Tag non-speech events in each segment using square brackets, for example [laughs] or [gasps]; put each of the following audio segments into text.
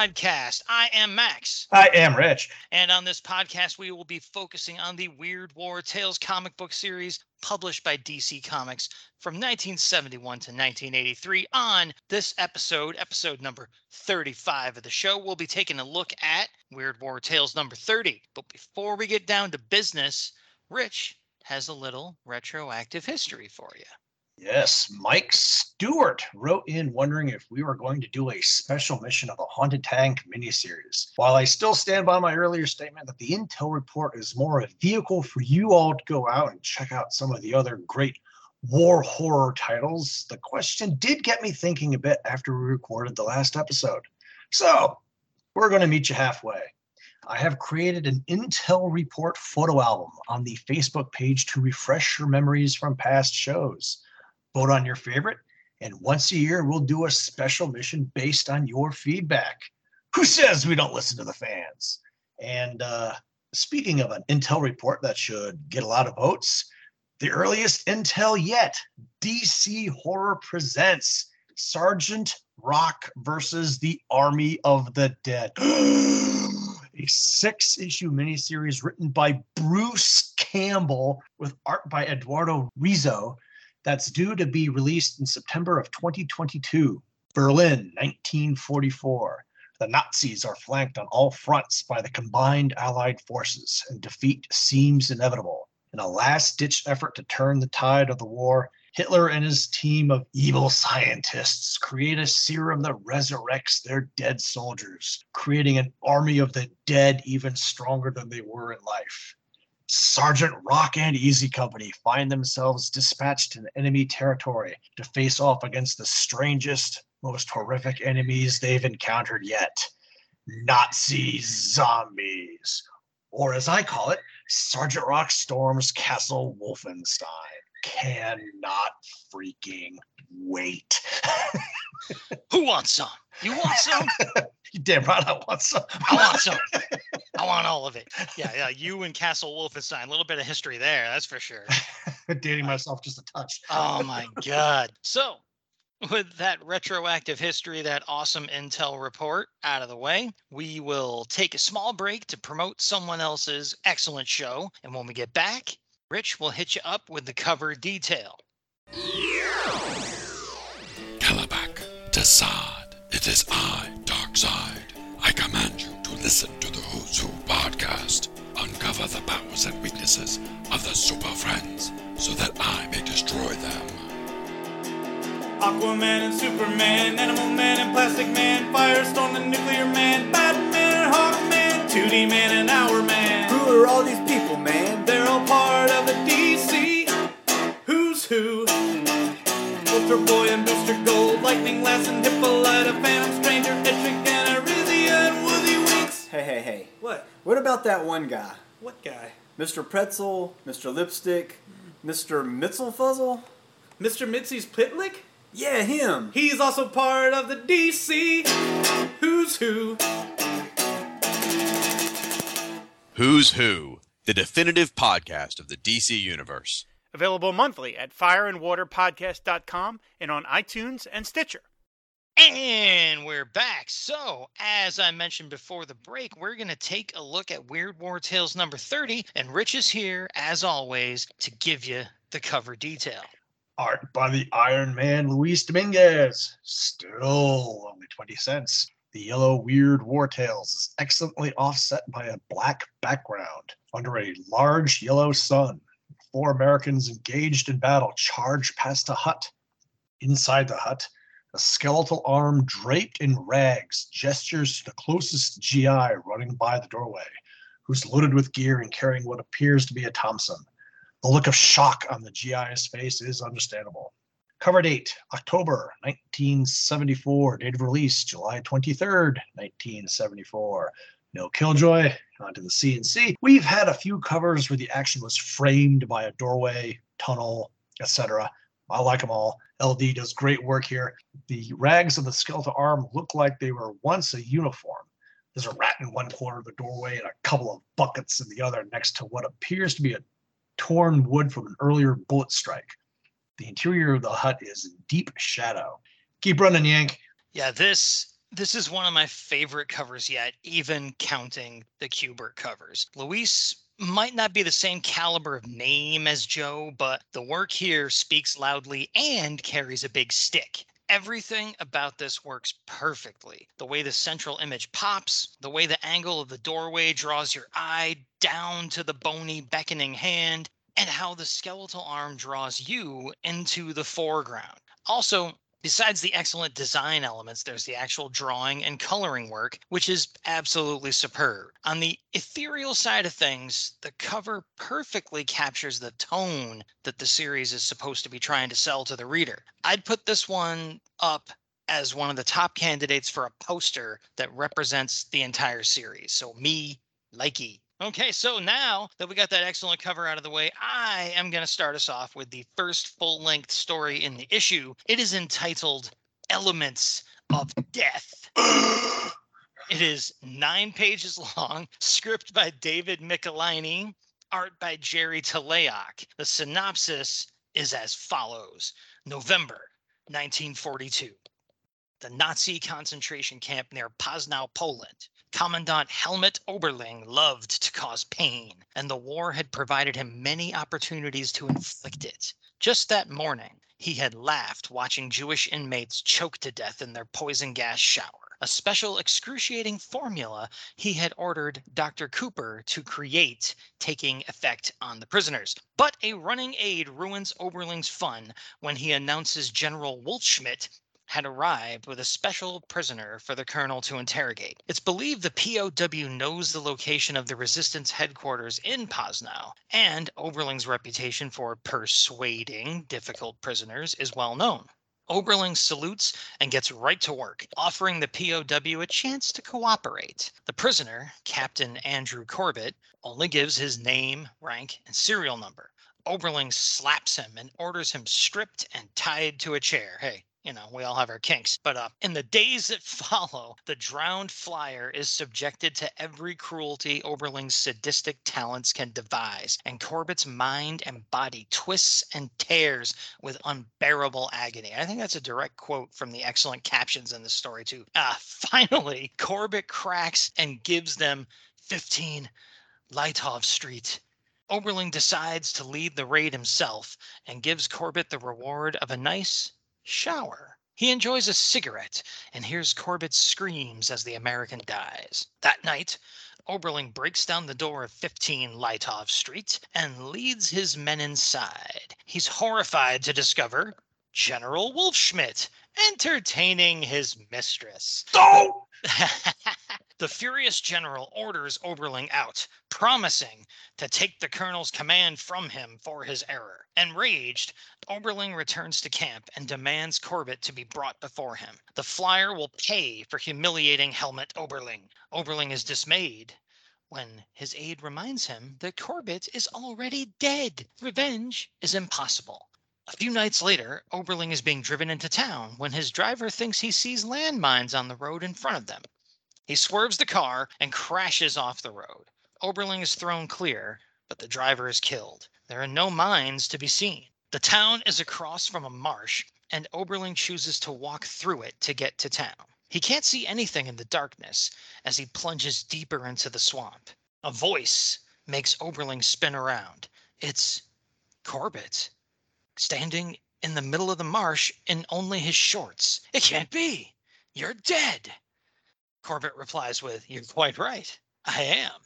Podcast. I am Max. I am Rich. And on this podcast, we will be focusing on the Weird War Tales comic book series published by DC Comics from 1971 to 1983. On this episode, episode number 35 of the show, we'll be taking a look at Weird War Tales number 30. But before we get down to business, Rich has a little retroactive history for you. Yes, Mike Stewart wrote in wondering if we were going to do a special mission of the Haunted Tank miniseries. While I still stand by my earlier statement that the Intel report is more a vehicle for you all to go out and check out some of the other great war horror titles, the question did get me thinking a bit after we recorded the last episode. So, we're going to meet you halfway. I have created an Intel Report photo album on the Facebook page to refresh your memories from past shows vote on your favorite, and once a year we'll do a special mission based on your feedback. Who says we don't listen to the fans? And uh, speaking of an intel report that should get a lot of votes, the earliest intel yet, DC Horror presents Sergeant Rock versus the Army of the Dead. [gasps] a six issue miniseries written by Bruce Campbell with art by Eduardo Risso that's due to be released in September of 2022. Berlin, 1944. The Nazis are flanked on all fronts by the combined Allied forces, and defeat seems inevitable. In a last ditch effort to turn the tide of the war, Hitler and his team of evil scientists create a serum that resurrects their dead soldiers, creating an army of the dead even stronger than they were in life. Sergeant Rock and Easy Company find themselves dispatched in enemy territory to face off against the strangest, most horrific enemies they've encountered yet Nazi zombies. Or as I call it, Sergeant Rock storms Castle Wolfenstein. Cannot freaking wait. Who wants some? You want some? [laughs] you damn right I want some. I want some. I want all of it. Yeah, yeah. You and Castle Wolfenstein. A little bit of history there, that's for sure. [laughs] Dating myself just a touch. oh my [laughs] god. So with that retroactive history, that awesome Intel report out of the way, we will take a small break to promote someone else's excellent show. And when we get back, Rich will hit you up with the cover detail. Kalibak, Desaad, it is I, Darkseid. I command you to listen to the Who's Who podcast. Uncover the powers and weaknesses of the Super Friends so that I may destroy them. Aquaman and Superman, Animal Man and Plastic Man, Firestorm and Nuclear Man, Batman and Hawkman, 2D Man and Hour Man. Who are all these people, man? They're all part of the DC Who's Who. Ultra Boy and Booster Gold, Lightning Lass and Hippolyta, Phantom Stranger, Etrick and Arizia and Woozy Winks. Hey, hey, hey. What? What about that one guy? What guy? Mr. Pretzel, Mr. Lipstick, Mr. Mitzelfuzzle? Mr. Mitzi's Pitlick? Yeah, him. He's also part of the DC Who's Who. Who's Who, the definitive podcast of the DC Universe. Available monthly at fireandwaterpodcast.com and on iTunes and Stitcher. And we're back. So, as I mentioned before the break, we're going to take a look at Weird War Tales number 30. And Rich is here, as always, to give you the cover detail. Art by the Iron Man Luis Dominguez. Still only 20 cents. The yellow Weird War Tales is excellently offset by a black background under a large yellow sun. Four Americans engaged in battle charge past a hut. Inside the hut, a skeletal arm draped in rags gestures to the closest GI running by the doorway, who's loaded with gear and carrying what appears to be a Thompson. The look of shock on the GI's face is understandable. Cover date October 1974. Date of release July 23rd, 1974. No Killjoy, onto the CNC. We've had a few covers where the action was framed by a doorway, tunnel, etc. I like them all. LD does great work here. The rags of the skeletal arm look like they were once a uniform. There's a rat in one corner of the doorway and a couple of buckets in the other next to what appears to be a torn wood from an earlier bullet strike. The interior of the hut is in deep shadow. Keep running, Yank. Yeah, this This is one of my favorite covers yet, even counting the Kubert covers. Luis might not be the same caliber of name as Joe, but the work here speaks loudly and carries a big stick. Everything about this works perfectly. The way the central image pops, the way the angle of the doorway draws your eye down to the bony, beckoning hand, and how the skeletal arm draws you into the foreground. Also, Besides the excellent design elements, there's the actual drawing and coloring work, which is absolutely superb. On the ethereal side of things, the cover perfectly captures the tone that the series is supposed to be trying to sell to the reader. I'd put this one up as one of the top candidates for a poster that represents the entire series. So, me, likey. Okay, so now that we got that excellent cover out of the way, I am going to start us off with the first full length story in the issue. It is entitled Elements of Death. [gasps] it is nine pages long, [laughs] script by David Michelinie, art by Gerry Talaoc. The synopsis is as follows November 1942. The Nazi concentration camp near Poznań, Poland. Commandant Helmut Oberling loved to cause pain, and the war had provided him many opportunities to inflict it. Just that morning, he had laughed watching Jewish inmates choke to death in their poison gas shower. A special excruciating formula he had ordered Dr. Cooper to create, taking effect on the prisoners. But a running aide ruins Oberling's fun when he announces General Wulfschmidt had arrived with a special prisoner for the colonel to interrogate. It's believed the POW knows the location of the resistance headquarters in Poznań, and Oberling's reputation for persuading difficult prisoners is well known. Oberling salutes and gets right to work, offering the POW a chance to cooperate. The prisoner, Captain Andrew Corbett, only gives his name, rank, and serial number. Oberling slaps him and orders him stripped and tied to a chair. Hey, you know, we all have our kinks. But uh, in the days that [laughs] follow, the drowned flyer is subjected to every cruelty Oberling's sadistic talents can devise, and Corbett's mind and body twists and tears with unbearable agony. I think that's a direct quote from the excellent captions in the story, too. Uh, [laughs] finally, Corbett cracks and gives them 15 Leithof Street. Oberling decides to lead the raid himself and gives Corbett the reward of a nice shower. He enjoys a cigarette and hears Corbett's screams as the American dies. That night, Oberling breaks down the door of 15 Leithof Street and leads his men inside. He's horrified to discover General Wulfschmidt entertaining his mistress. Oh! [laughs] the furious general orders Oberling out, promising to take the colonel's command from him for his error. Enraged, Oberling returns to camp and demands Corbett to be brought before him. The flyer will pay for humiliating Helmut Oberling. Oberling is dismayed when his aide reminds him that Corbett is already dead. Revenge is impossible. A few nights later, Oberling is being driven into town when his driver thinks he sees landmines on the road in front of them. He swerves the car and crashes off the road. Oberling is thrown clear, but the driver is killed. There are no mines to be seen. The town is across from a marsh, and Oberling chooses to walk through it to get to town. He can't see anything in the darkness as he plunges deeper into the swamp. A voice makes Oberling spin around. It's Corbett, standing in the middle of the marsh in only his shorts. It can't be! You're dead! Corbett replies with, You're quite right. I am.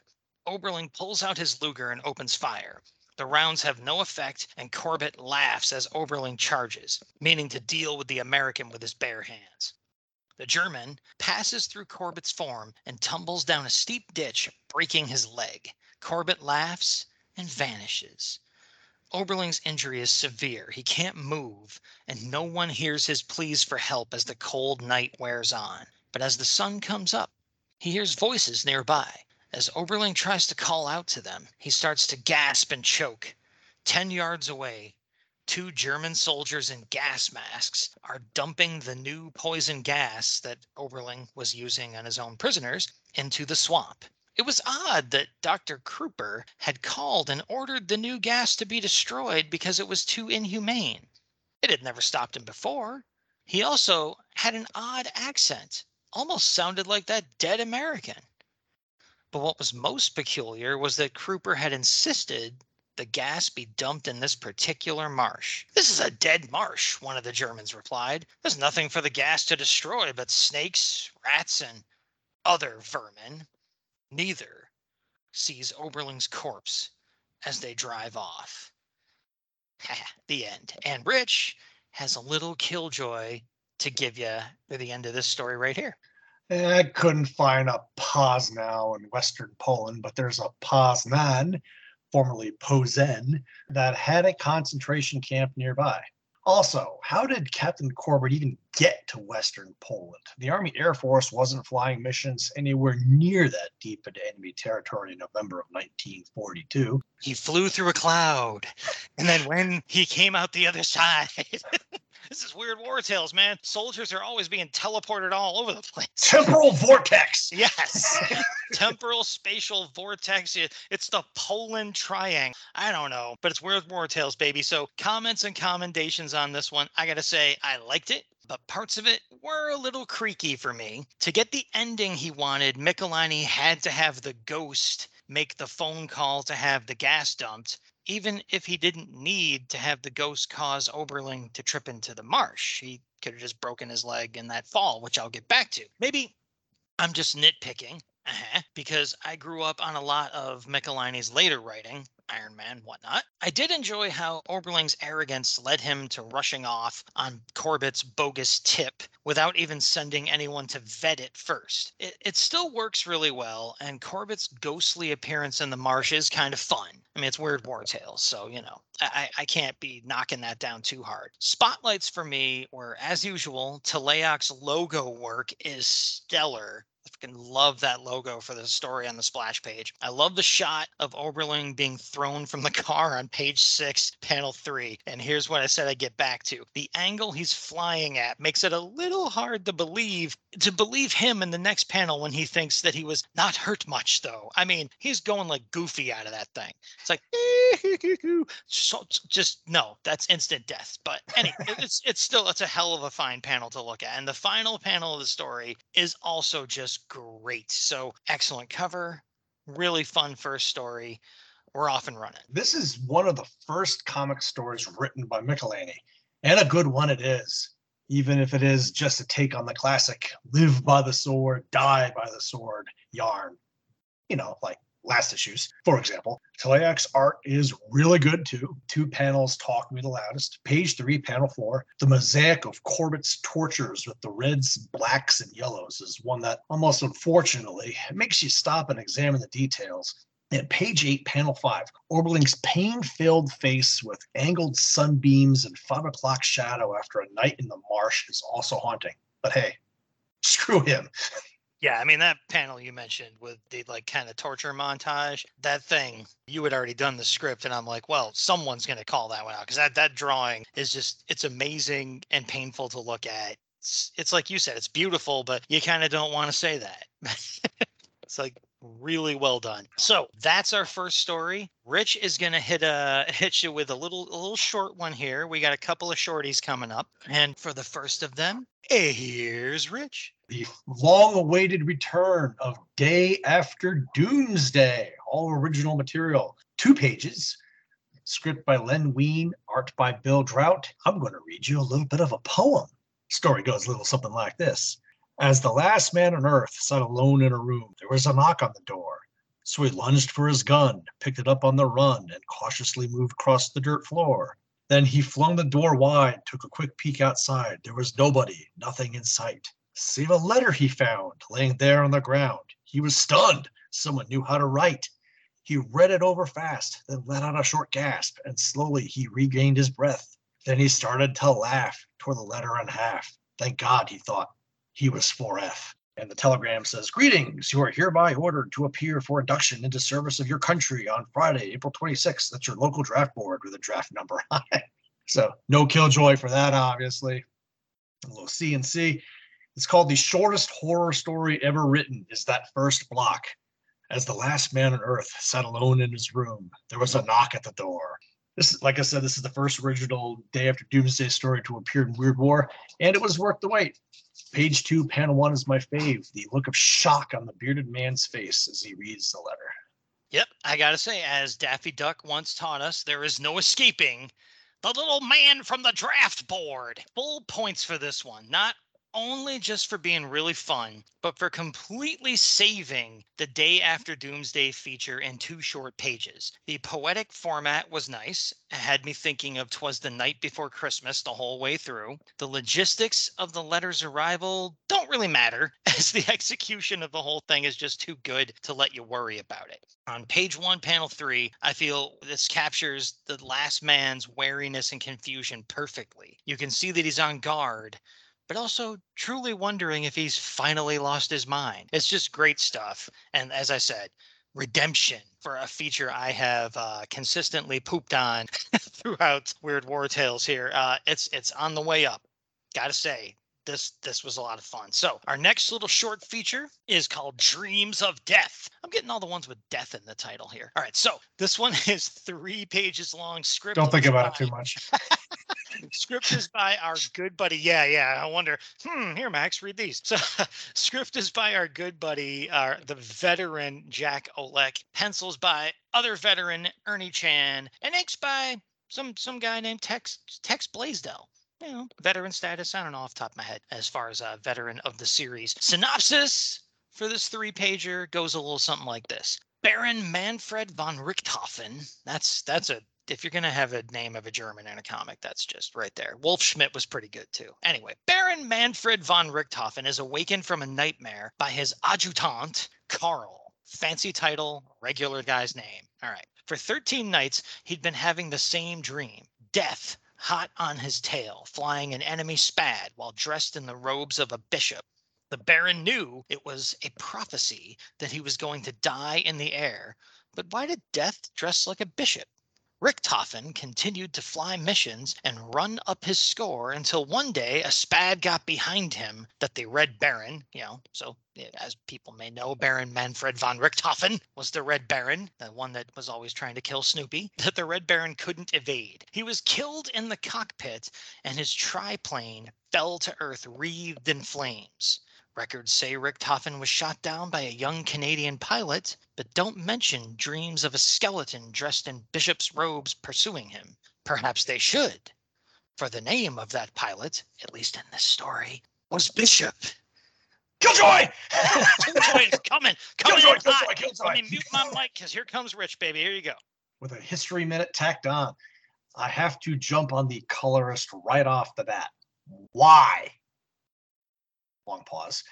Oberling pulls out his Luger and opens fire. The rounds have no effect, and Corbett laughs as Oberling charges, meaning to deal with the American with his bare hands. The German passes through Corbett's form and tumbles down a steep ditch, breaking his leg. Corbett laughs and vanishes. Oberling's injury is severe. He can't move, and no one hears his pleas for help as the cold night wears on. But as the sun comes up, he hears voices nearby. As Oberling tries to call out to them, he starts to gasp and choke. Ten yards away, two German soldiers in gas masks are dumping the new poison gas that Oberling was using on his own prisoners into the swamp. It was odd that Dr. Kruper had called and ordered the new gas to be destroyed because it was too inhumane. It had never stopped him before. He also had an odd accent, almost sounded like that dead American. But what was most peculiar was that Kruper had insisted the gas be dumped in this particular marsh. This is a dead marsh, one of the Germans replied. There's nothing for the gas to destroy but snakes, rats, and other vermin. Neither sees Oberling's corpse as they drive off. [laughs] the end. And Rich has a little killjoy to give you at the end of this story right here. I couldn't find a Poznań in Western Poland, but there's a Poznan, formerly Posen, that had a concentration camp nearby. Also, how did Captain Corbett even get to Western Poland? The Army Air Force wasn't flying missions anywhere near that deep into enemy territory in November of 1942. He flew through a cloud, and then when he came out the other side, [laughs] this is weird war tales, man. Soldiers are always being teleported all over the place. Temporal [laughs] vortex! Yes, [laughs] temporal spatial vortex. It's the Poland triangle. I don't know, but it's weird war tales, baby. So comments and commendations on this one. I gotta say, I liked it. But parts of it were a little creaky for me. To get the ending he wanted, Michelinie had to have the ghost make the phone call to have the gas dumped, even if he didn't need to have the ghost cause Oberling to trip into the marsh. He could have just broken his leg in that fall, which I'll get back to. Maybe I'm just nitpicking uh-huh, because I grew up on a lot of Michelinie's later writing, Iron Man, whatnot. I did enjoy how Oberling's arrogance led him to rushing off on Corbett's bogus tip without even sending anyone to vet it first. It, it still works really well, and Corbett's ghostly appearance in the marsh is kind of fun. I mean, it's weird war tales, so you know, I, I can't be knocking that down too hard. Spotlights for me were, as usual, Talaoc's logo work is stellar. I freaking love that logo for the story on the splash page. I love the shot of Oberling being thrown from the [laughs] car on page six, panel three. And here's what I said I'd get back to. The angle he's flying at makes it a little hard to believe to believe him in the next panel when he thinks that he was not hurt much though. I mean, he's going like goofy out of that thing. It's like [laughs] so just no, that's instant death. But anyway, [laughs] it's it's still it's a hell of a fine panel to look at. And the final panel of the story is also just great. So excellent cover, really fun first story. We're off and running. This is one of the first comic stories written by Michelinie, and a good one it is, even if it is just a take on the classic live by the sword, die by the sword yarn. You know, like last issues, for example. Talaoc's art is really good too. Two panels talk me the loudest. Page three, panel four. The mosaic of Corbett's tortures with the reds, blacks, and yellows is one that almost unfortunately makes you stop and examine the details. At page eight, panel five, Oberling's pain filled face with angled sunbeams and five o'clock shadow after a night in the marsh is also haunting. But hey, [laughs] screw him. Yeah, I mean that panel you mentioned with the like kind of torture montage, that thing, you had already done the script and I'm like, well, someone's going to call that one out cuz that that drawing is just it's amazing and painful to look at. It's, it's like you said, it's beautiful, but you kind of don't want to say that. [laughs] it's like really well done. So, that's our first story. Rich is to hit uh, a [laughs] hit you with a little a little short one here. We got a couple of shorties coming up. And for the first of them, here's Rich. The long awaited return of Day After Doomsday, all original material, two pages, script by Len Wein, art by Bill Draut. I'm going to read you a little bit of a poem. Story goes a little something like this As the last man on earth sat alone in a room, there was a knock on the door. So he lunged for his gun, picked it up on the run, and cautiously moved across the dirt floor. Then he flung the door wide, took a quick peek outside. There was nobody, nothing in sight, save a letter he found laying there on the ground. He was stunned. Someone knew how to write. He read it over fast, then let out a short gasp, and slowly he regained his breath. Then he started to laugh, tore the letter in half. Thank God, he thought, he was 4F. And the telegram says, Greetings, you are hereby ordered to appear for induction into service of your country on Friday, April 26th at your local draft board with a draft number. [laughs] so no killjoy for that, obviously. A little CNC. It's called the shortest horror story ever written, is that first block. As the last man on earth sat alone in his room, there was a knock at the door. This is, like I said, this is the first original Day After Doomsday story to appear in Weird War, and it was worth the wait. Page two, panel one is my fave. The look of shock on the bearded man's face as he reads the letter. Yep, I gotta say, as Daffy Duck once taught us, there is no escaping the little man from the draft board. Full points for this one. Not only just for being really fun, but for completely saving the day after Doomsday feature in two short pages. The poetic format was nice. It had me thinking of Twas the Night Before Christmas the whole way through. The logistics of the letter's arrival don't really matter, [laughs] as the execution of the whole thing is just too good to let you worry about it. On page one, panel three, I feel this captures the last man's wariness and confusion perfectly. You can see that he's on guard, but also truly wondering if he's finally lost his mind. It's just great stuff. And as I said, redemption for a feature I have uh, consistently pooped on [laughs] throughout Weird War Tales here. Uh, it's it's on the way up. Gotta say, this this was a lot of fun. So our next little short feature is called Dreams of Death. I'm getting all the ones with death in the title here. All right, so this one [laughs] is three pages long. Script. Don't think about it too much. [laughs] Script is by our good buddy. Yeah, yeah. I wonder. Hmm. Here, Max, read these. So, [laughs] script is by our good buddy, uh, the veteran Jack Oleck. Pencils by other veteran Ernie Chan, and inks by some some guy named Tex Tex Blaisdell. You know, veteran status. I don't know off top of my head as far as a veteran of the series. Synopsis for this three pager goes a little something like this. Baron Manfred von Richthofen. That's that's a if you're gonna have a name of a German in a comic, that's just right there. Wolf Schmidt was pretty good too. Anyway, Baron Manfred von Richthofen is awakened from a nightmare by his adjutant, Karl. Fancy title, regular guy's name. All right. For 13 nights, he'd been having the same dream. Death hot on his tail, flying an enemy spad while dressed in the robes of a bishop. The Baron knew it was a prophecy that he was going to die in the air. But why did Death dress like a bishop? Richthofen continued to fly missions and run up his score until one day a spad got behind him that the Red Baron, you know, so eh, as people may know, Baron Manfred von Richthofen was the Red Baron, the one that was always trying to kill Snoopy, [laughs] that the Red Baron couldn't evade. He was killed in the cockpit and his triplane fell to earth wreathed in flames. Records say Richthofen was shot down by a young Canadian pilot, but don't mention dreams of a skeleton dressed in bishop's robes pursuing him. Perhaps they should, for the name of that pilot, at least in this story, was Bishop. Killjoy! [laughs] Killjoy is coming, [laughs] coming Killjoy, Killjoy, hot. Killjoy. Let me mute my mic because here comes Rich, baby. Here you go. With a history minute tacked on, I have to jump on the colorist right off the bat. Why? Long pause.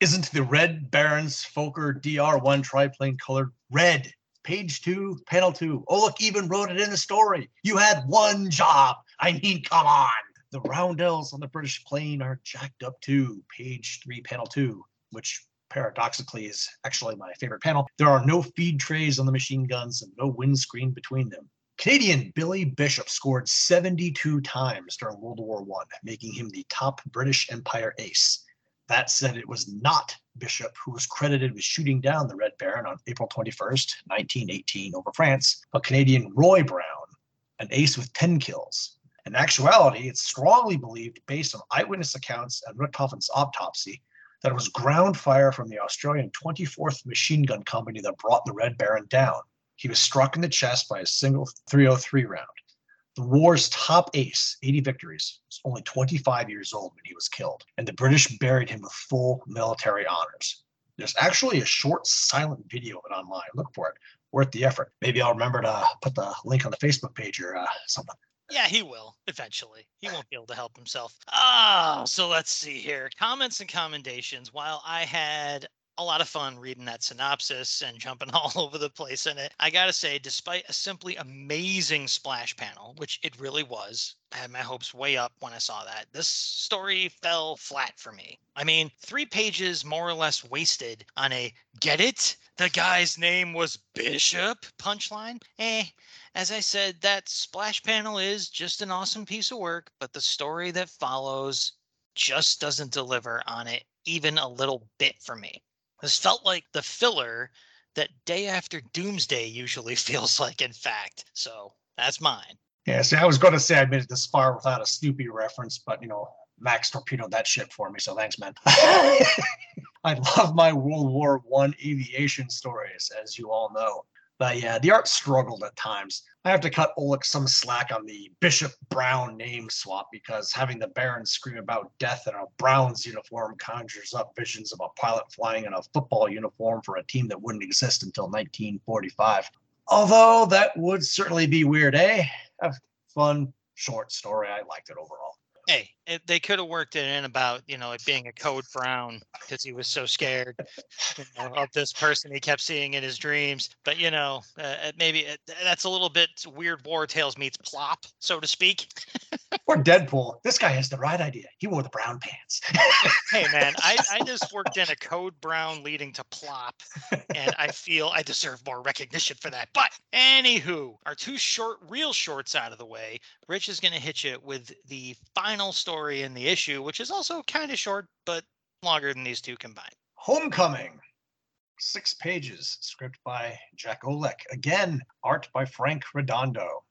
Isn't the Red Baron's Fokker DR1 triplane colored red? Page two, panel two. Oh, look, even wrote it in the story. You had one job. I mean, come on. The roundels on the British plane are jacked up too. Page three, panel two, which paradoxically is actually my favorite panel. There are no feed trays on the machine guns and no windscreen between them. Canadian Billy Bishop scored 72 times during World War One, making him the top British Empire ace. That said, it was not Bishop who was credited with shooting down the Red Baron on April 21st, 1918, over France, but Canadian Roy Brown, an ace with 10 kills. In actuality, it's strongly believed, based on eyewitness accounts and Richthofen's autopsy, that it was ground fire from the Australian 24th Machine Gun Company that brought the Red Baron down. He was struck in the chest by a single 303 round. The war's top ace, 80 victories, was only 25 years old when he was killed, and the British buried him with full military honors. There's actually a short silent video of it online. Look for it. Worth the effort. Maybe I'll remember to put the link on the Facebook page or uh, something. Yeah, he will eventually. He won't be able to help himself. Ah, so let's see here. Comments and commendations. While I had a lot of fun reading that synopsis and jumping [laughs] all over the place in it. I gotta say, despite a simply amazing splash panel, which it really was, I had my hopes way up when I saw that. This story fell flat for me. I mean, three pages more or less wasted on a get it? The guy's name was Bishop punchline? Eh. As I said, that splash panel is just an awesome piece of work, but the story that follows just doesn't deliver on it even a little bit for me. This felt like the filler that day after doomsday usually [laughs] feels like, in fact. So That's mine. Yeah, see, I was going to say I made it this far without a Snoopy reference, but you know, Max torpedoed that ship for me, so thanks, man. [laughs] I love my World War One aviation stories, as you all know. But yeah, the art struggled at times. I have to cut Oleck some slack on the Bishop Brown name swap because having the Baron scream about death in a Browns uniform conjures up visions of a pilot flying in a football uniform for a team that wouldn't exist until 1945. Although that would certainly be weird, eh? A fun short story. I liked it overall. Hey, it, they could have worked it in about you know it being a code brown because he was so scared you know, of this person he kept seeing in his dreams. But you know, uh, maybe it, that's a little bit weird. War Tales meets plop, so to speak. Or Deadpool. This guy has the right idea. He wore the brown pants. [laughs] Hey man, I, I just worked in a code brown leading to plop, and I feel I deserve more recognition for that. But anywho, our two short, real shorts out of the way, Rich is going to hit you with the final story in the issue, which is also kind of short, but longer than these two combined. Homecoming. Six pages. Script by Jack Oleck. Again, art by Frank Redondo.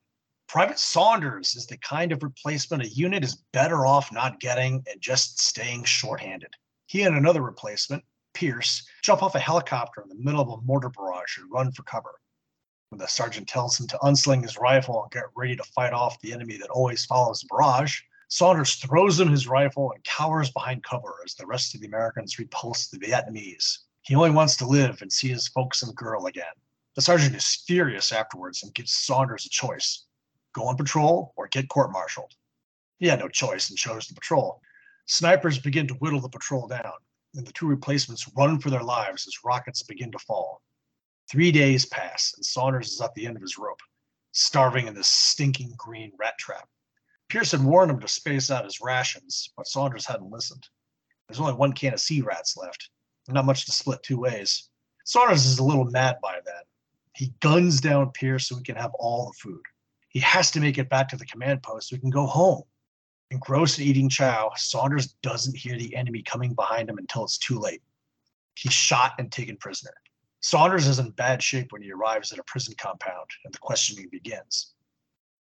Private Saunders is the kind of replacement a unit is better off not getting and just staying shorthanded. He and another replacement, Pierce, jump off a helicopter in the middle of a mortar barrage and run for cover. When the sergeant tells him to unsling his rifle and get ready to fight off the enemy that always follows the barrage, Saunders throws him his rifle and cowers behind cover as the rest of the Americans repulse the Vietnamese. He only wants to live and see his folks and girl again. The sergeant is furious afterwards and gives Saunders a choice go on patrol or get court martialed. He had no choice and chose the patrol. Snipers begin to whittle the patrol down, and the two replacements run for their lives as rockets begin to fall. Three days pass, and Saunders is at the end of his rope, starving in this stinking green rat trap. Had warned him to space out his rations, but Saunders hadn't listened. There's only one can of sea rats left, not much to split two ways. Saunders is a little mad by that. He guns down Pierce so he can have all the food. He has to make it back to the command post so he can go home. Engrossed in eating chow, Saunders doesn't hear the enemy coming behind him until it's too late. He's shot and taken prisoner. Saunders is in bad shape when he arrives at a prison compound and the questioning begins.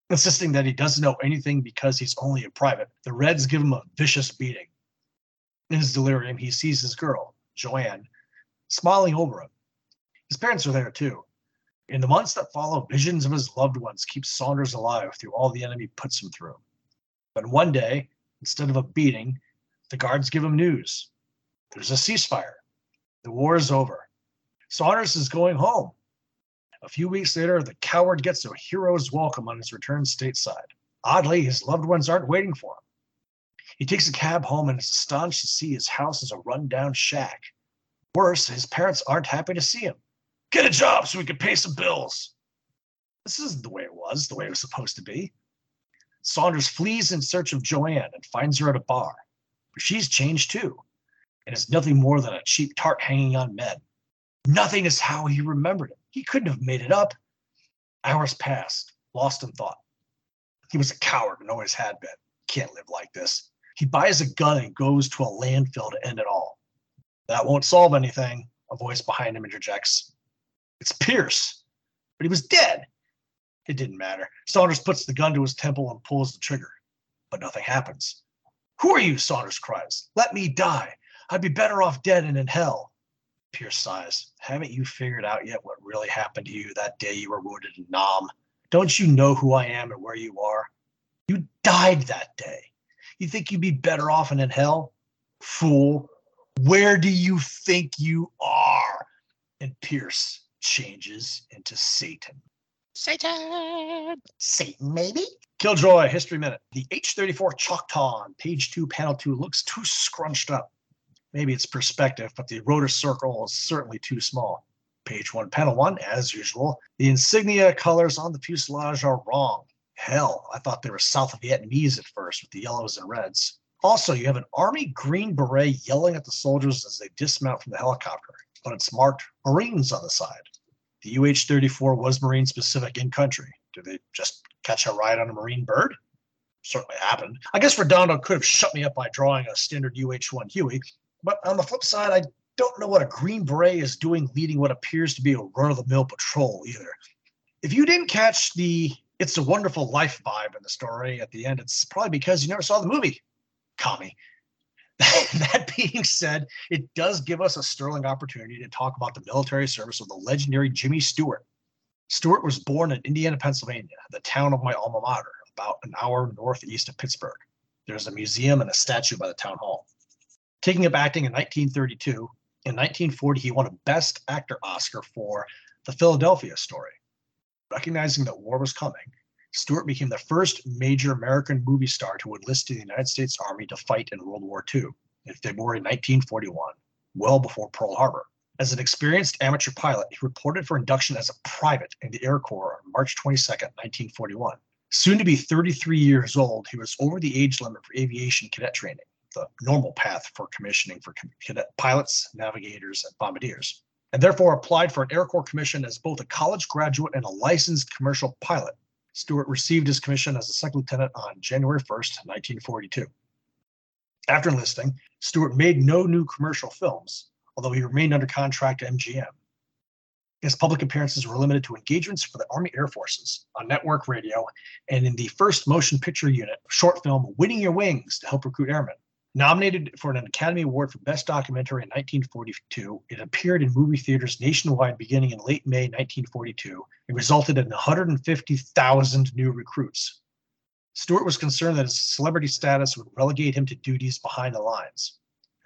Insisting that he doesn't know anything because he's only a private, the Reds give him a vicious beating. In his delirium, he sees his girl, Joanne, smiling over him. His parents are there too. In the months that follow, visions of his loved ones keep Saunders alive through all the enemy puts him through. But one day, instead of a beating, the guards give him news. There's a ceasefire. The war is over. Saunders is going home. A few weeks later, the coward gets a hero's welcome on his return stateside. Oddly, his loved ones aren't waiting for him. He takes a cab home and is astonished to see his house is a rundown shack. Worse, his parents aren't happy to see him. Get a job so we can pay some bills. This isn't the way it was, the way it was supposed to be. Saunders flees in search of Joanne and finds her at a bar. But she's changed too, and is nothing more than a cheap tart hanging on men. Nothing is how he remembered it. He couldn't have made it up. Hours passed, lost in thought. He was a coward and always had been. Can't live like this. He buys a gun and goes to a landfill to end it all. That won't solve anything, a voice behind him interjects. It's Pierce. But he was dead. It didn't matter. Saunders puts the gun to his temple and pulls the trigger. But nothing happens. Who are you? Saunders cries. Let me die. I'd be better off dead and in hell. Pierce sighs. Haven't you figured out yet what really happened to you that day you were wounded in Nam? Don't you know who I am and where you are? You died that day. You think you'd be better off and in hell? Fool. Where do you think you are? And Pierce changes into Satan. Satan. Satan, maybe? Killjoy, History Minute. The H 34 Choctaw on page two, panel two looks too scrunched up. Maybe it's perspective, but the rotor circle is certainly too small. Page one, panel one, as usual. The insignia colors on the fuselage are wrong. Hell, I thought they were South Vietnamese at first with the yellows and reds. Also, you have an Army Green Beret yelling at the soldiers as they dismount from the helicopter, but it's marked Marines on the side. The UH 34 was Marine specific in country. Did they just catch a ride on a Marine bird? Certainly happened. I guess Redondo could have shut me up by drawing a standard UH 1 Huey, but on the flip side, I don't know what a Green Beret is doing leading what appears to be a run of the mill patrol either. If you didn't catch the It's a wonderful life vibe in the story. At the end, it's probably because you never saw the movie, Kami. [laughs] that being said, it does give us a sterling opportunity to talk about the military service of the legendary Jimmy Stewart. Stewart was born in Indiana, Pennsylvania, the town of my alma mater, about an hour northeast of Pittsburgh. There's a museum and a statue by the town hall. Taking up acting in 1932, in 1940, he won a Best Actor Oscar for The Philadelphia Story. Recognizing that war was coming, Stewart became the first major American movie star to enlist in the United States Army to fight in World War II in February 1941, well before Pearl Harbor. As an experienced amateur pilot, he reported for induction as a private in the Air Corps on March 22, 1941. Soon to be 33 years old, he was over the age limit for aviation cadet training, the normal path for commissioning for cadet pilots, navigators, and bombardiers, and therefore applied for an Air Corps commission as both a college graduate and a licensed commercial pilot. Stewart received his commission as a second lieutenant on January 1st, 1942. After enlisting, Stewart made no new commercial films, although he remained under contract to MGM. His public appearances were limited to engagements for the Army Air Forces on network radio and in the first motion picture unit short film Winning Your Wings to help recruit airmen. Nominated for an Academy Award for Best Documentary in 1942, it appeared in movie theaters nationwide beginning in late May 1942 It resulted in 150,000 new recruits. Stewart was concerned that his celebrity status would relegate him to duties behind the lines.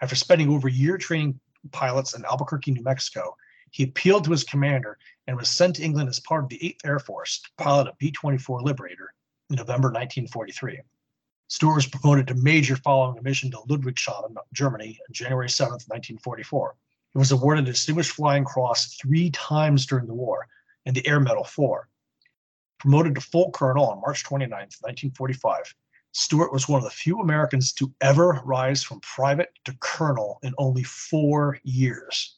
After spending over a year training pilots in Albuquerque, New Mexico, he appealed to his commander and was sent to England as part of the 8th Air Force to pilot a B 24 Liberator in November 1943. Stewart was promoted to major following a mission to Ludwigshafen, Germany, on January 7, 1944. He was awarded the Distinguished Flying Cross three times during the war and the Air Medal four. Promoted to full colonel on March 29, 1945, Stewart was one of the few Americans to ever rise from private to colonel in only four years.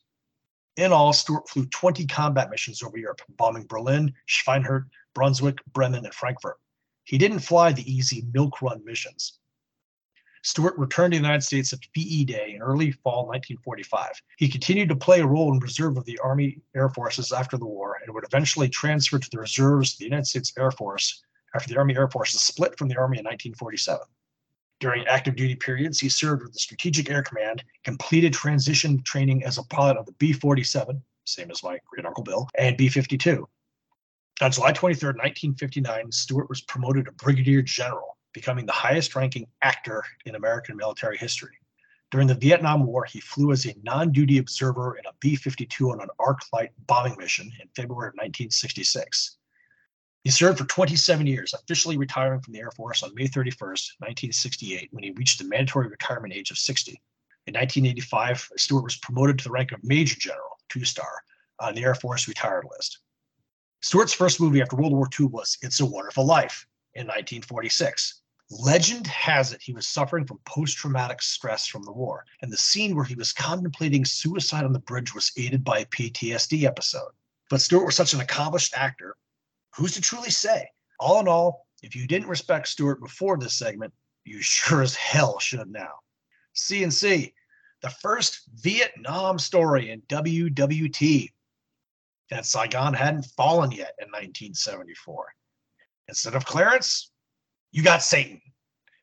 In all, Stewart flew 20 combat missions over Europe, bombing Berlin, Schweinfurt, Brunswick, Bremen, and Frankfurt. He didn't fly the easy milk run missions. Stewart returned to the United States at VE Day in early fall 1945. He continued to play a role in reserve of the Army Air Forces after the war and would eventually transfer to the reserves of the United States Air Force after the Army Air Forces split from the Army in 1947. During active duty periods, he served with the Strategic Air Command, completed transition training as a pilot of the B 47, same as my great uncle Bill, and B 52. On July 23, 1959, Stewart was promoted to brigadier general, becoming the highest ranking actor in American military history. During the Vietnam War, he flew as a non duty observer in a B 52 on an arc light bombing mission in February of 1966. He served for 27 years, officially retiring from the Air Force on May 31, 1968, when he reached the mandatory retirement age of 60. In 1985, Stewart was promoted to the rank of Major General, two star, on the Air Force retired list. Stewart's first movie after World War II was It's a Wonderful Life in 1946. Legend has it he was suffering from post traumatic stress from the war, and the scene where he was contemplating suicide on the bridge was aided by a PTSD episode. But Stewart was such an accomplished actor, who's to truly say? All in all, if you didn't respect Stewart before this segment, you sure as hell should now. CNC, the first Vietnam story in WWT that Saigon hadn't fallen yet in 1974. Instead of Clarence, you got Satan.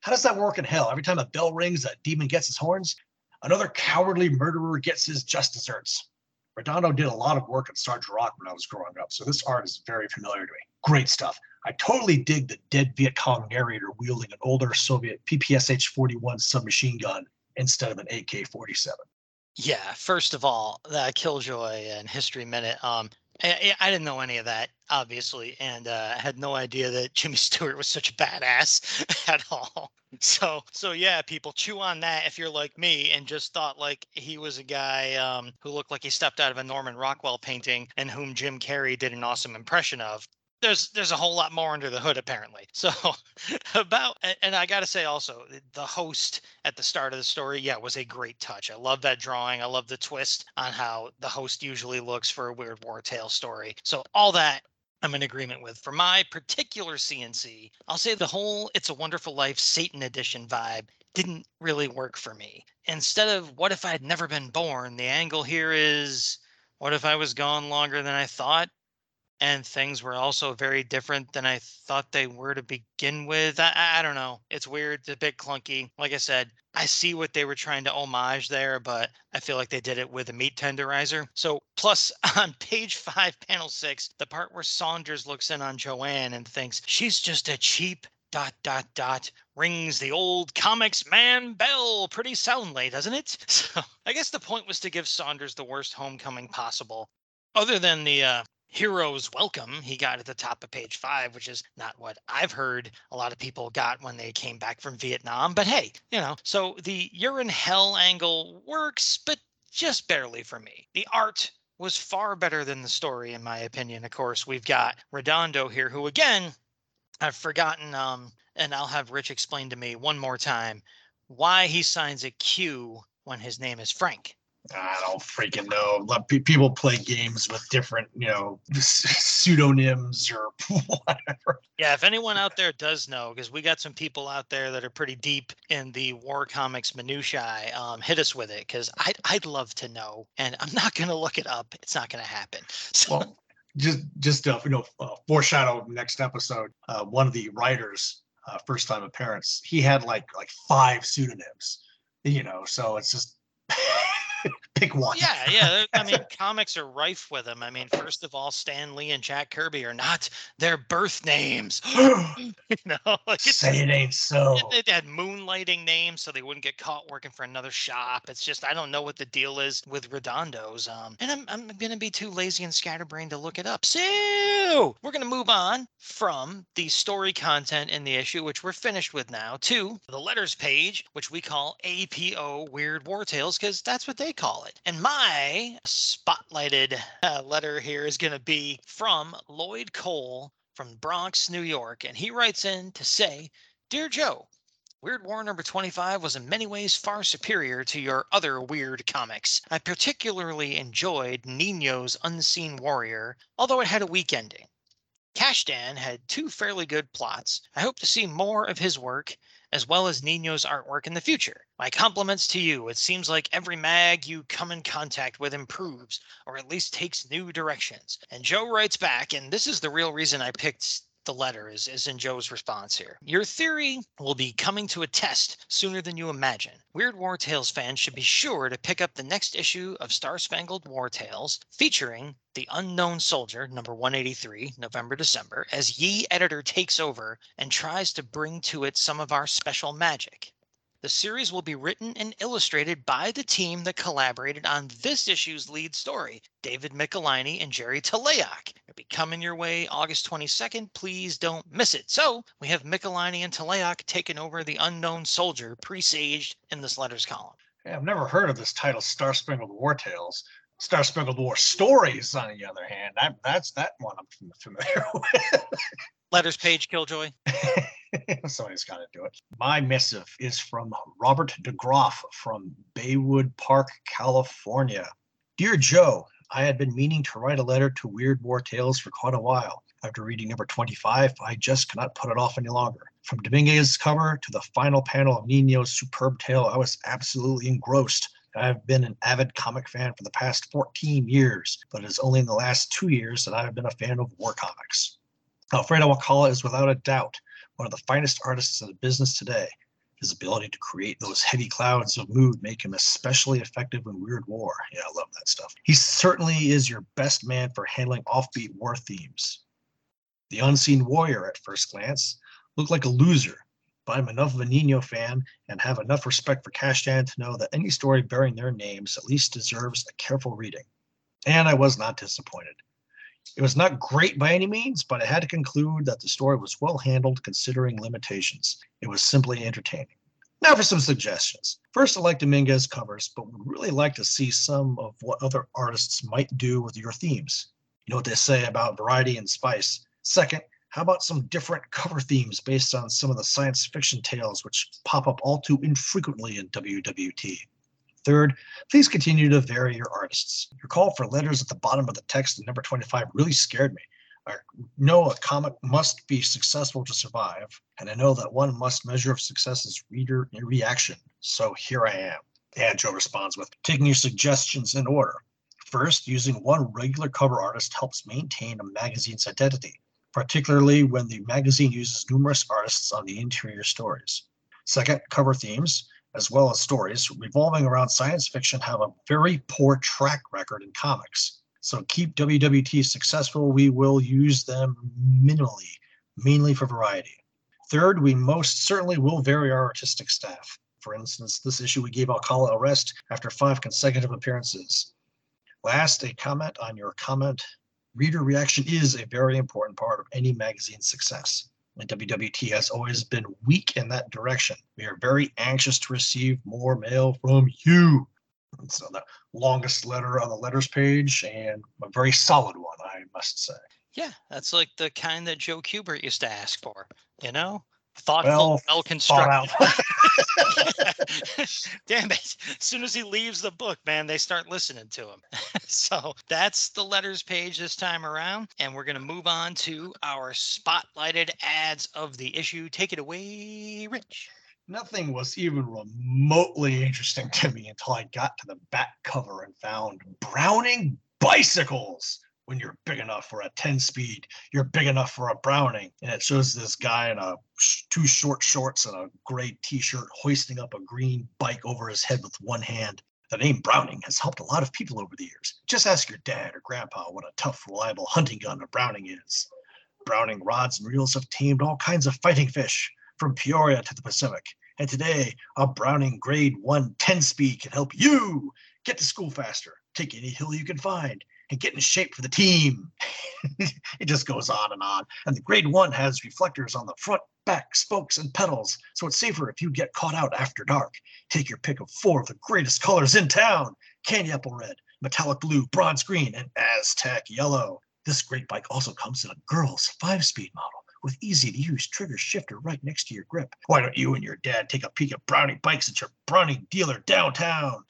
How does that work in hell? Every time a bell rings, a demon gets his horns. Another cowardly murderer gets his just desserts. Redondo did a lot of work at Sergeant Rock when I was growing up, so this art is very familiar to me. Great stuff. I totally dig the dead Viet Cong narrator wielding an older Soviet PPSH 41 submachine gun instead of an AK 47. Yeah, first of all, that Killjoy and History Minute. Um, I, I didn't know any of that, obviously, and uh, had no idea that Jimmy [laughs] Stewart was such a badass [laughs] at all. So, so yeah, people chew on that if you're like me and just thought like he was a guy um, who looked like he stepped out of a Norman Rockwell painting and whom Jim Carrey did an awesome impression of there's there's a whole lot more under the hood apparently. [laughs] So about and I got to say also the host at the start of the story, yeah, was a great touch. I love that drawing. I love the twist on how the host usually looks for a weird war tale story. So all that I'm in agreement with. For my particular CNC, I'll say the whole It's a Wonderful Life Satan edition vibe didn't really work for me. Instead of what if I had never been born, the angle here is what if I was gone longer than I thought? And things were also very different than I thought they were to begin with. I, I don't know. It's weird. It's a bit clunky. Like I said, I see what they were trying to homage there, but I feel like they did it with a meat tenderizer. So, plus [laughs] on page five, panel six, the part where Saunders looks in on Joanne and thinks she's just a cheap dot dot dot rings the old comics man bell pretty soundly, doesn't it? [laughs] So I guess the point was to give Saunders the worst homecoming possible. Other than the uh, hero's welcome he got at the top of page five, which is not what I've heard a lot of people got when they came back from Vietnam. But hey, you know, so the you're in hell angle works, but just barely for me. The art was far better than the story, in my opinion. Of course, we've got Redondo here, who again, I've forgotten, um, and I'll have Rich explain to me one more time why he signs a Q when his name is Frank. I don't freaking know. People play games with different, you know, pseudonyms or [laughs] whatever. Yeah, if anyone out there does know, because we got some people out there that are pretty deep in the war comics minutiae, um, hit us with it because I'd, I'd love to know. And I'm not going to look it up. It's not going to happen. [laughs] So, Well, just just uh, you know, uh, foreshadow next episode. Uh, one of the writers, uh, first time appearance, he had like like five pseudonyms. You know, so it's just [laughs] [laughs] pick one. yeah, yeah. I mean, [laughs] comics are rife with them. I mean, first of all, Stan Lee and Jack Kirby are not their birth names. [gasps] [laughs] you know, like Say it ain't so. It had moonlighting names so they wouldn't get caught working for another shop. It's just I don't know what the deal is with Redondos. Um, and I'm I'm gonna be too lazy and scatterbrained to look it up. So we're gonna move on from the story content in the issue, which we're finished with now, to the letters page, which we call APO Weird War Tales, because that's what they call it. And my spotlighted uh, letter here is gonna be from Lloyd Cole from Bronx, New York, and he writes in to say. Dear Joe, Weird War number 25 was in many ways far superior to your other weird comics. I particularly enjoyed Nino's Unseen Warrior, although it had a weak ending. Kashdan had two fairly good plots. I hope to see more of his work as well as Nino's artwork in the future. My compliments to you. It seems like every mag you come in contact with improves, or at least takes new directions. And Joe writes back, and this is the real reason I picked the letter is, is in Joe's response here. Your theory will be coming to a test sooner than you imagine. Weird War Tales fans should be sure to pick up the next issue of Star Spangled War Tales featuring The Unknown Soldier, number 183, November December, as Yi editor takes over and tries to bring to it some of our special magic. The series will be written and illustrated by the team that collaborated on this issue's lead story, David Michelinie and Gerry Talaoc. It'll be coming your way August 22nd. Please don't miss it. So we have Michelinie and Talaoc taking over the unknown soldier presaged in this letters column. Yeah, I've never heard of this title, Star Spangled War Tales. Star Spangled War Stories, on the other hand, that, that's that one I'm familiar [laughs] with. Letters page, Killjoy. [laughs] [laughs] Somebody's got to do it. My missive is from Robert DeGroff from Baywood Park, California. Dear Joe, I had been meaning to write a letter to Weird War Tales for quite a while. After reading number 25, I just cannot put it off any longer. From Dominguez's cover to the final panel of Nino's superb tale, I was absolutely engrossed. I have been an avid comic fan for the past 14 years, but it is only in the last two years that I have been a fan of war comics. Alfredo Alcala is without a doubt one of the finest artists in the business today. His ability to create those heavy clouds of mood make him especially effective in Weird War. Yeah, I love that stuff. He certainly is your best man for handling offbeat war themes. The Unseen Warrior, at first glance, looked like a loser, but I'm enough of a Nino fan and have enough respect for Kashdan to know that any story bearing their names at least deserves a careful reading. And I was not disappointed. It was not great by any means, but I had to conclude that the story was well handled considering limitations. It was simply entertaining. Now for some suggestions. First, I like Dominguez covers, but would really like to see some of what other artists might do with your themes. You know what they say about variety and spice. Second, how about some different cover themes based on some of the science fiction tales which pop up all too infrequently in WWT? Third, please continue to vary your artists. Your call for letters at the bottom of the text in number 25 really scared me. I know a comic must be successful to survive, and I know that one must measure of success is reader reaction. So here I am. And Joe responds with taking your suggestions in order. First, using one regular cover artist helps maintain a magazine's identity, particularly when the magazine uses numerous artists on the interior stories. Second, cover themes, as well as stories revolving around science fiction, have a very poor track record in comics. So keep WWT successful, we will use them minimally, mainly for variety. Third, we most certainly will vary our artistic staff. For instance, this issue we gave Alcala a rest after five consecutive appearances. Last, a comment on your comment. Reader reaction is a very important part of any magazine's success. And WWT has always been weak in that direction. We are very anxious to receive more mail from you. So the longest letter on the letters page and a very solid one, I must say. Yeah, that's like the kind that Joe Kubert used to ask for, you know? Thoughtful, Well well constructed. [laughs] [laughs] Damn it. As soon as he leaves the book, man, they start listening to him. [laughs] so that's the letters page this time around. And we're going to move on to our spotlighted ads of the issue. Take it away, Rich. Nothing was even remotely interesting to me until I got to the back cover and found Browning bicycles. When you're big enough for a 10 speed, you're big enough for a Browning. And it shows this guy in a two short shorts and a gray t shirt hoisting up a green bike over his head with one hand. The name Browning has helped a lot of people over the years. Just ask your dad or grandpa what a tough, reliable hunting gun a Browning is. Browning rods and reels have tamed all kinds of fighting fish, from Peoria to the Pacific. And today, a Browning Grade 1 10 speed can help you get to school faster, take any hill you can find, and get in shape for the team. [laughs] it just goes on and on. And the Grade 1 has reflectors on the front, back, spokes, and pedals, so it's safer if you get caught out after dark. Take your pick of four of the greatest colors in town candy apple red, metallic blue, bronze green, and Aztec yellow. This great bike also comes in a girl's five speed model with easy to use trigger shifter right next to your grip. Why don't you and your dad take a peek at Browning bikes at your Browning dealer downtown?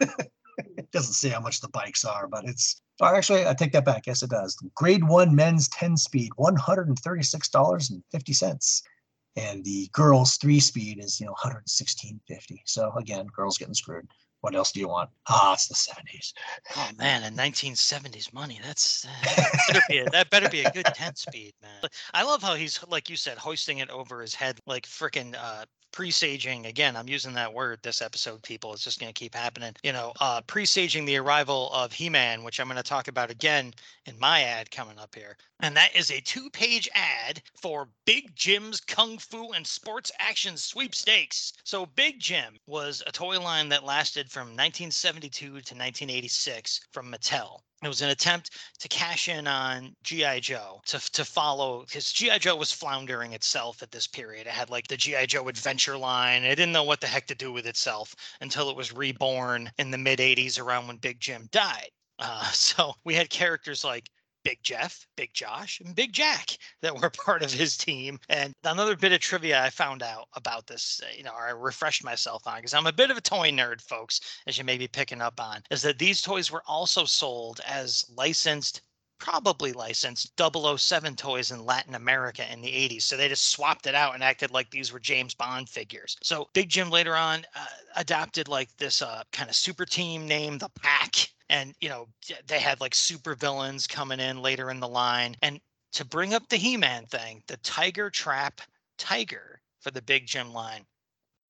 it [laughs] doesn't say how much the bikes are, but it's actually I take that back. Yes, it does. Grade one men's 10 speed, $136.50. And the girls three speed is you know 116.50. So again, girls getting screwed. What else do you want? Ah, it's the 70s. Oh man, in 1970s money, that's that better be a, that better be a good 10 speed, man. I love how he's like you said, hoisting it over his head like freaking uh presaging again i'm using that word this episode people it's just going to keep happening you know uh presaging the arrival of he-man which i'm going to talk about again in my ad coming up here. And that is a two-page ad for big jim's kung fu and sports action sweepstakes. So big jim was a toy line that lasted from 1972 to 1986 from mattel it was an attempt to cash in on GI Joe to to follow because GI Joe was floundering itself at this period. It had like the GI Joe Adventure line. It didn't know what the heck to do with itself until it was reborn in the mid '80s, around when Big Jim died. Uh, [laughs] so we had characters like Big Jeff, Big Josh, and Big Jack [laughs] that were part of his team. And another bit of trivia I found out about this, uh, you know, I refreshed myself on because I'm a bit of a toy nerd, folks, as you may be picking up on, is that these toys were also sold as licensed. Probably licensed 007 toys in Latin America in the 80s. So they just swapped it out and acted like these were James Bond figures. So Big Jim later on uh, adopted like this uh, kind of super team name, the Pack and you know they had like super villains coming in later in the line and to bring up the he-man thing the tiger trap tiger for the big jim line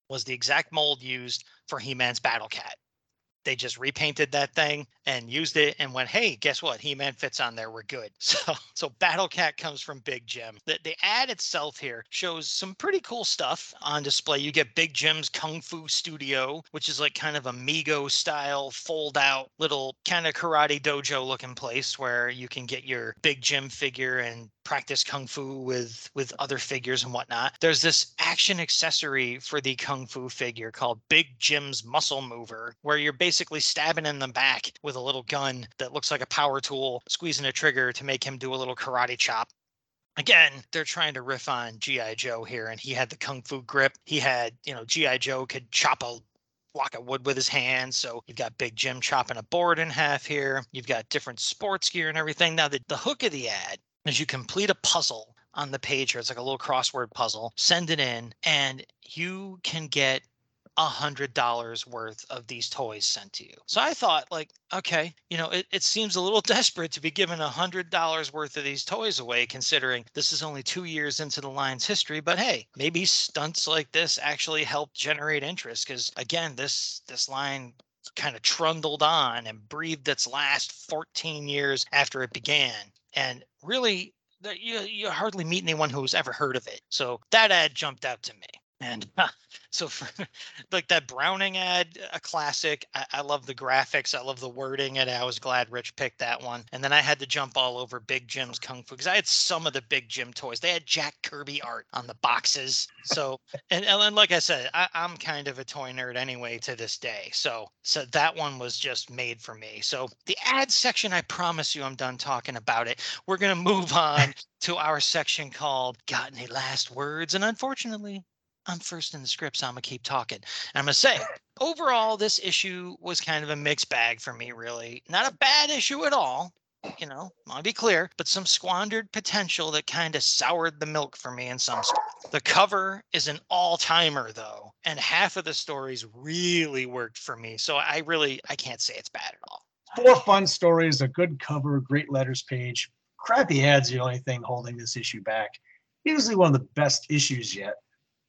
was the exact mold used for he-man's battle cat they just repainted that thing and used it and went hey guess what? He-man fits on there. We're good. [laughs] So so battle cat comes from big jim. The, the ad itself here shows some pretty cool stuff on display. You get big jim's kung fu studio which is like kind of a Mego style fold out little kind of karate dojo looking place where you can get your big jim figure and practice kung fu with with other figures and whatnot there's this action accessory for the kung fu figure called big jim's muscle mover where you're basically stabbing in the back with a little gun that looks like a power tool squeezing a trigger to make him do a little karate chop again they're trying to riff on gi joe here and he had the kung fu grip he had you know gi joe could chop a block of wood with his hands. So you've got Big Jim chopping a board in half here. You've got different sports gear and everything. Now, the, the hook of the ad is you complete a puzzle on the page here. It's like a little crossword puzzle. Send it in, and you can get a hundred dollars worth of these toys sent to you. So I thought, like, okay, you know, it, it seems a little [laughs] desperate to be given a hundred dollars worth of these toys away, considering this is only two years into the line's history. But hey, maybe stunts like this actually help generate interest. Because again, this this line kind of trundled on and breathed its last 14 years after it began. And really, you you hardly meet anyone who's ever heard of it. So that ad jumped out to me. And [laughs] so for [laughs] like that Browning ad, a classic. I, I love the graphics. I love the wording, and I was glad Rich picked that one. And then I had to jump all over Big Jim's Kung Fu because I had some of the Big Jim toys. They had Jack Kirby art on the boxes. So [laughs] and, and like I said, I, I'm kind of a toy nerd anyway to this day. So so that one was just made for me. So the ad section, I promise you, I'm done talking about it. We're gonna move on to our section called "Got Any Last Words?" And unfortunately, I'm first in the script, so I'm gonna keep talking. And I'm gonna say, overall, this issue was kind of a mixed bag for me, really. Not a bad issue at all. You know, I'll be clear, but some squandered potential that kind of soured the milk for me in some spots. The cover is an all timer, though, and half of the stories really worked for me. So I really, I can't say it's bad at all. Four fun stories, a good cover, great letters page. Crappy ads, the only thing holding this issue back. Easily one of the best issues yet.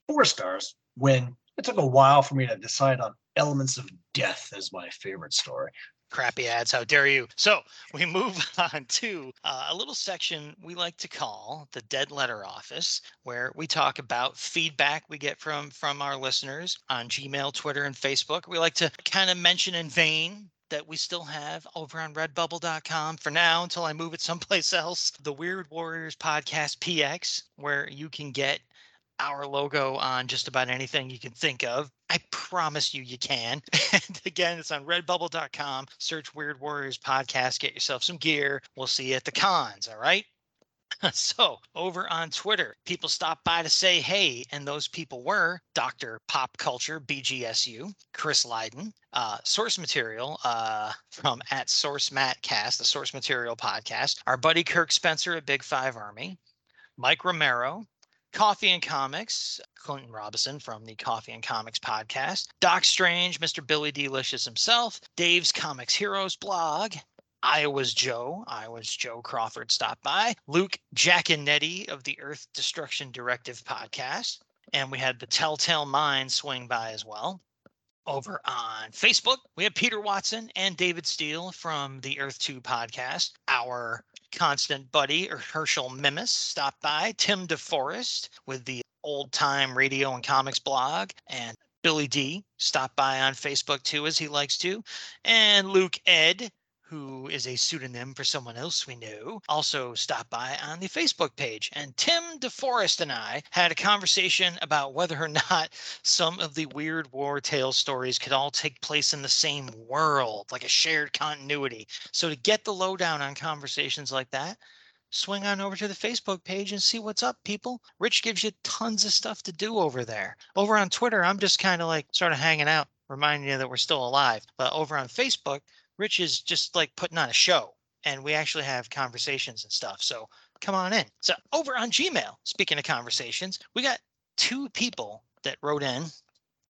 Four stars when it took a while for me to decide on Elements of Death as my favorite story. crappy ads. How dare you? So we move [laughs] on to uh, a little section we like to call the Dead Letter Office, where we talk about feedback we get from from our listeners on Gmail, Twitter, and Facebook. We like to kind of mention in vain that we still have over on redbubble.com for now until I move it someplace [laughs] else. The Weird Warriors Podcast PX, where you can get our logo on just about anything you can think of. I promise you, you can. [laughs] And again, it's on redbubble.com. Search Weird Warriors Podcast. Get yourself some gear. We'll see you at the cons. All right. [laughs] So, over on Twitter, people stopped by to say hey, and those people were Dr. Pop Culture BGSU, Chris Lydon, uh, source material uh, from at Source Mattcast, the Source Material podcast, our buddy Kirk Spencer at Big Five Army, Mike Romero, Coffee and Comics, Clinton Robinson from the Coffee and Comics podcast, Doc Strange, Mr. Billy Delicious himself, Dave's Comics Heroes blog, Iowa's Joe, Iowa's Joe Crawford stopped by, Luke Giaconetti of the Earth Destruction Directive podcast, and we had the Telltale Mind swing by as well. Over on Facebook, we have Peter Watson and David Steele from the Earth 2 podcast. Our constant buddy or Herschel Mimis stopped by, Tim DeForest with the old time radio and comics blog, and Billy D stopped by on Facebook too, as he likes to, and Luke Ed who is a pseudonym for someone else we know, also stopped by on the Facebook page. And Tim DeForest and I had a conversation about whether or [laughs] not some of the weird war tale stories could all take place in the same world, like a shared continuity. So to get the lowdown on conversations like that, swing on over to the Facebook page and see what's up, people. Rich gives you tons of stuff to do over there. Over on Twitter, I'm just kind of like sort of hanging out, reminding you that we're still alive. But over on Facebook, Rich is just like putting on a show and we actually have conversations and stuff. So come on in. So over on Gmail, speaking of conversations, we got two people that wrote in.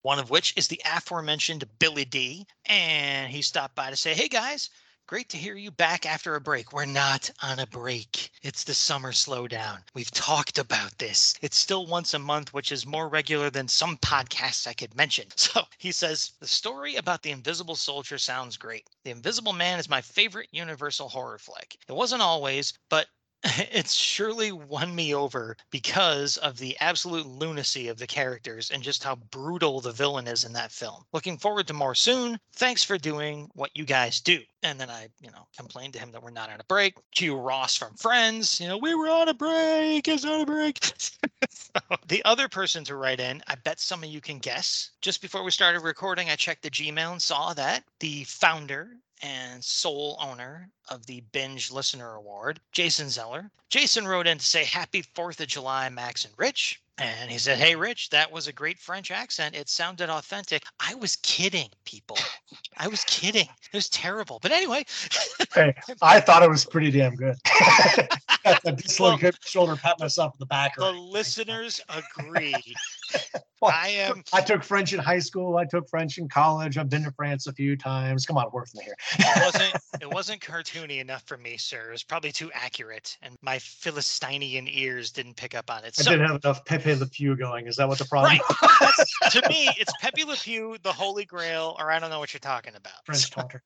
One of which is the aforementioned Billy D. And he stopped by to say, Hey guys, Great to hear you back after a break. We're not on a break. It's the summer slowdown. We've talked about this. It's still once a month, which is more regular than some podcasts I could mention. [laughs] So he says, The story about the Invisible Soldier sounds great. The Invisible Man is my favorite Universal horror flick. It wasn't always, but [laughs] it's surely won me over because of the absolute lunacy of the characters and just how brutal the villain is in that film. Looking forward to more soon. Thanks for doing what you guys do. And then I, you know, complained to him that we're not on a break. Cue Ross from Friends, you know, we were on a break. It's on a break. [laughs] so, the other person to write in, I bet some of you can guess. Just before we started recording, I checked the Gmail and saw that the founder and sole owner of the Binge Listener Award, Jason Zeller. Jason wrote in to say, Happy 4th of July, Max and Rich. And he said, Hey, Rich, that was a great French accent. It sounded authentic. I was kidding, people. I was kidding. It was terrible. But anyway, Hey, [laughs] I thought it was pretty damn good. [laughs] That's [laughs] a dislocated shoulder, pat myself in the back. the listeners agree. [laughs] I am. I took French in high school. I took French in college. I've been to France a few times. Come on, work me here. It [laughs] wasn't. It wasn't cartoony enough for me, sir. It was probably too accurate, and my Philistinian ears didn't pick up on it. I So, didn't have enough Pepe Le Pew going. Is that what the problem? right. [laughs] To me, it's Pepe Le Pew, the Holy Grail, or I don't know what you're talking about. French talker.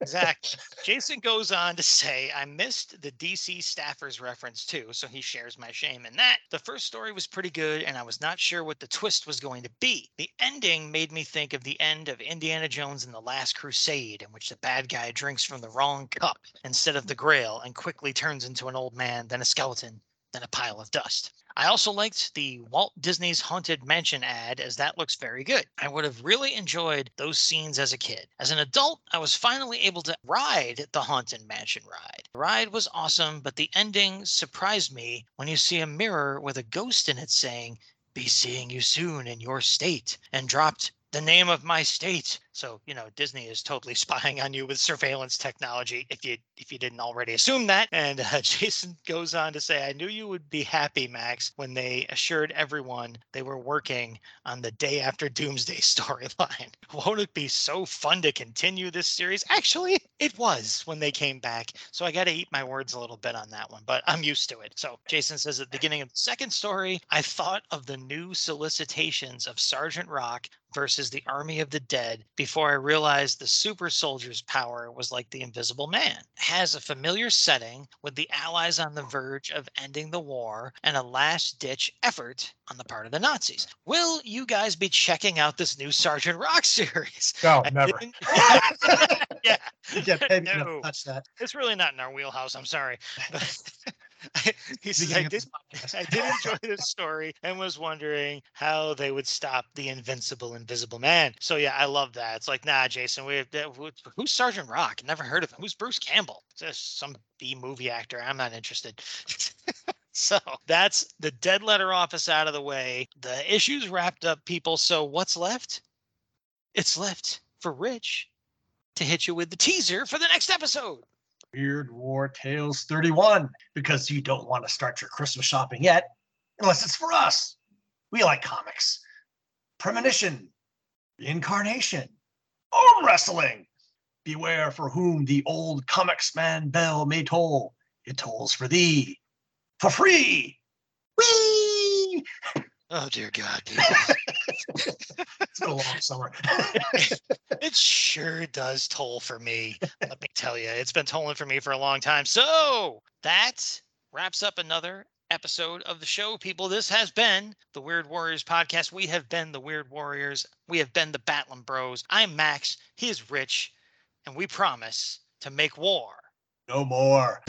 Exactly. Jason goes on to say, I missed the DC staffers reference too, so he shares my shame in that. The first story was pretty good, and I was not sure what the twist was going to be. The ending made me think of the end of Indiana Jones and the Last Crusade, in which the bad guy drinks from the wrong cup instead of the grail and quickly turns into an old man, then a skeleton, then a pile of dust. I also liked the Walt Disney's Haunted Mansion ad, as that looks very good. I would have really enjoyed those scenes as a kid. As an adult, I was finally able to ride the Haunted Mansion ride. The ride was awesome, but the ending surprised me when you see a mirror with a ghost in it saying, Be seeing you soon in your state, and dropped the name of my state. So, you know, Disney is totally [laughs] spying on you with surveillance technology if you if you didn't already assume that. And uh, [laughs] Jason goes on to say, "I knew you would be happy, Max, when they assured everyone they were working on the day after Doomsday [laughs] storyline. Won't it be so fun to continue this series? Actually, it was when they came back. So I got to eat my words a little bit on that one, but I'm used to it. So Jason says at the beginning of the second story, I thought of the new solicitations of Sergeant Rock versus the Army of the Dead before I realized the super soldier's power was like the invisible man. Has a familiar setting with the Allies on the verge of ending the war and a last ditch effort on the part of the Nazis. Will you guys be checking out this new Sergeant Rock [laughs] series? No, I never. [laughs] yeah, [laughs] Yeah, No. no, touch that. it's really not in our wheelhouse. I'm sorry. He says, I did. I did enjoy this story and was wondering how they would stop the invincible invisible man. So yeah, I love that. It's like, nah, Jason, we who's Sergeant Rock? Never heard of him. Who's Bruce Campbell? Just some B movie actor. I'm not interested. [laughs] so that's the dead letter office out of the way. The issues wrapped up, people. So what's left? It's left for Rich to hit you with the teaser for the next episode. Weird War Tales 31 because you don't want to start your Christmas shopping yet, unless it's for us. We like comics. Premonition, Reincarnation, Arm Wrestling. Beware for whom the old comics man bell may toll. It tolls for thee. For free. Whee! [laughs] Oh dear God. [laughs] It's been a long summer. [laughs] it sure does toll for me. Let me tell you, it's been tolling for me for a long time. So that wraps up another episode of the show, people. This has been the Weird Warriors podcast. We have been the Weird Warriors. We have been the Batlin Bros. I'm Max. He is Rich. And we promise to make war. no more.